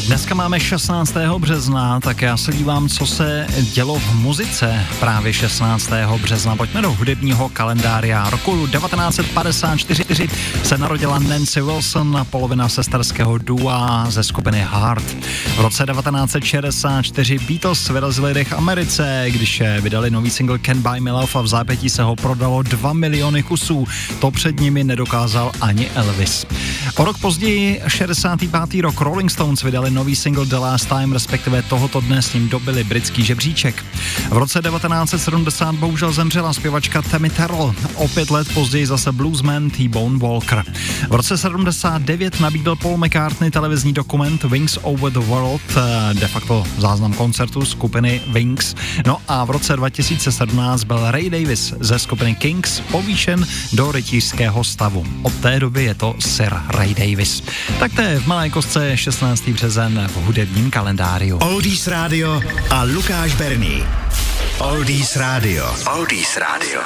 Dneska máme 16. března, tak já se dívám, co se dělo v muzice právě 16. března. Pojďme do hudebního kalendária. Roku 1954 se narodila Nancy Wilson, polovina sesterského dua ze skupiny Heart. V roce 1964 Beatles vyrazili dech Americe, když vydali nový single Can Buy Me Love a v zápětí se ho prodalo 2 miliony kusů. To před nimi nedokázal ani Elvis. O rok později, 65. rok, Rolling Stones vydali nový single The Last Time, respektive tohoto dne s ním dobili britský žebříček. V roce 1970 bohužel zemřela zpěvačka Tammy Terrell. O pět let později zase bluesman T-Bone Walker. V roce 79 nabídl Paul McCartney televizní dokument Wings Over the World, eh, de facto záznam koncertu skupiny Wings. No a v roce 2017 byl Ray Davis ze skupiny Kings povýšen do rytířského stavu. Od té doby je to Sir Ray Davis. Tak to je v malé kostce 16. březen v hudebním kalendáriu. Oldies Radio a Lukáš Berný. Oldies Radio. Oldies Radio.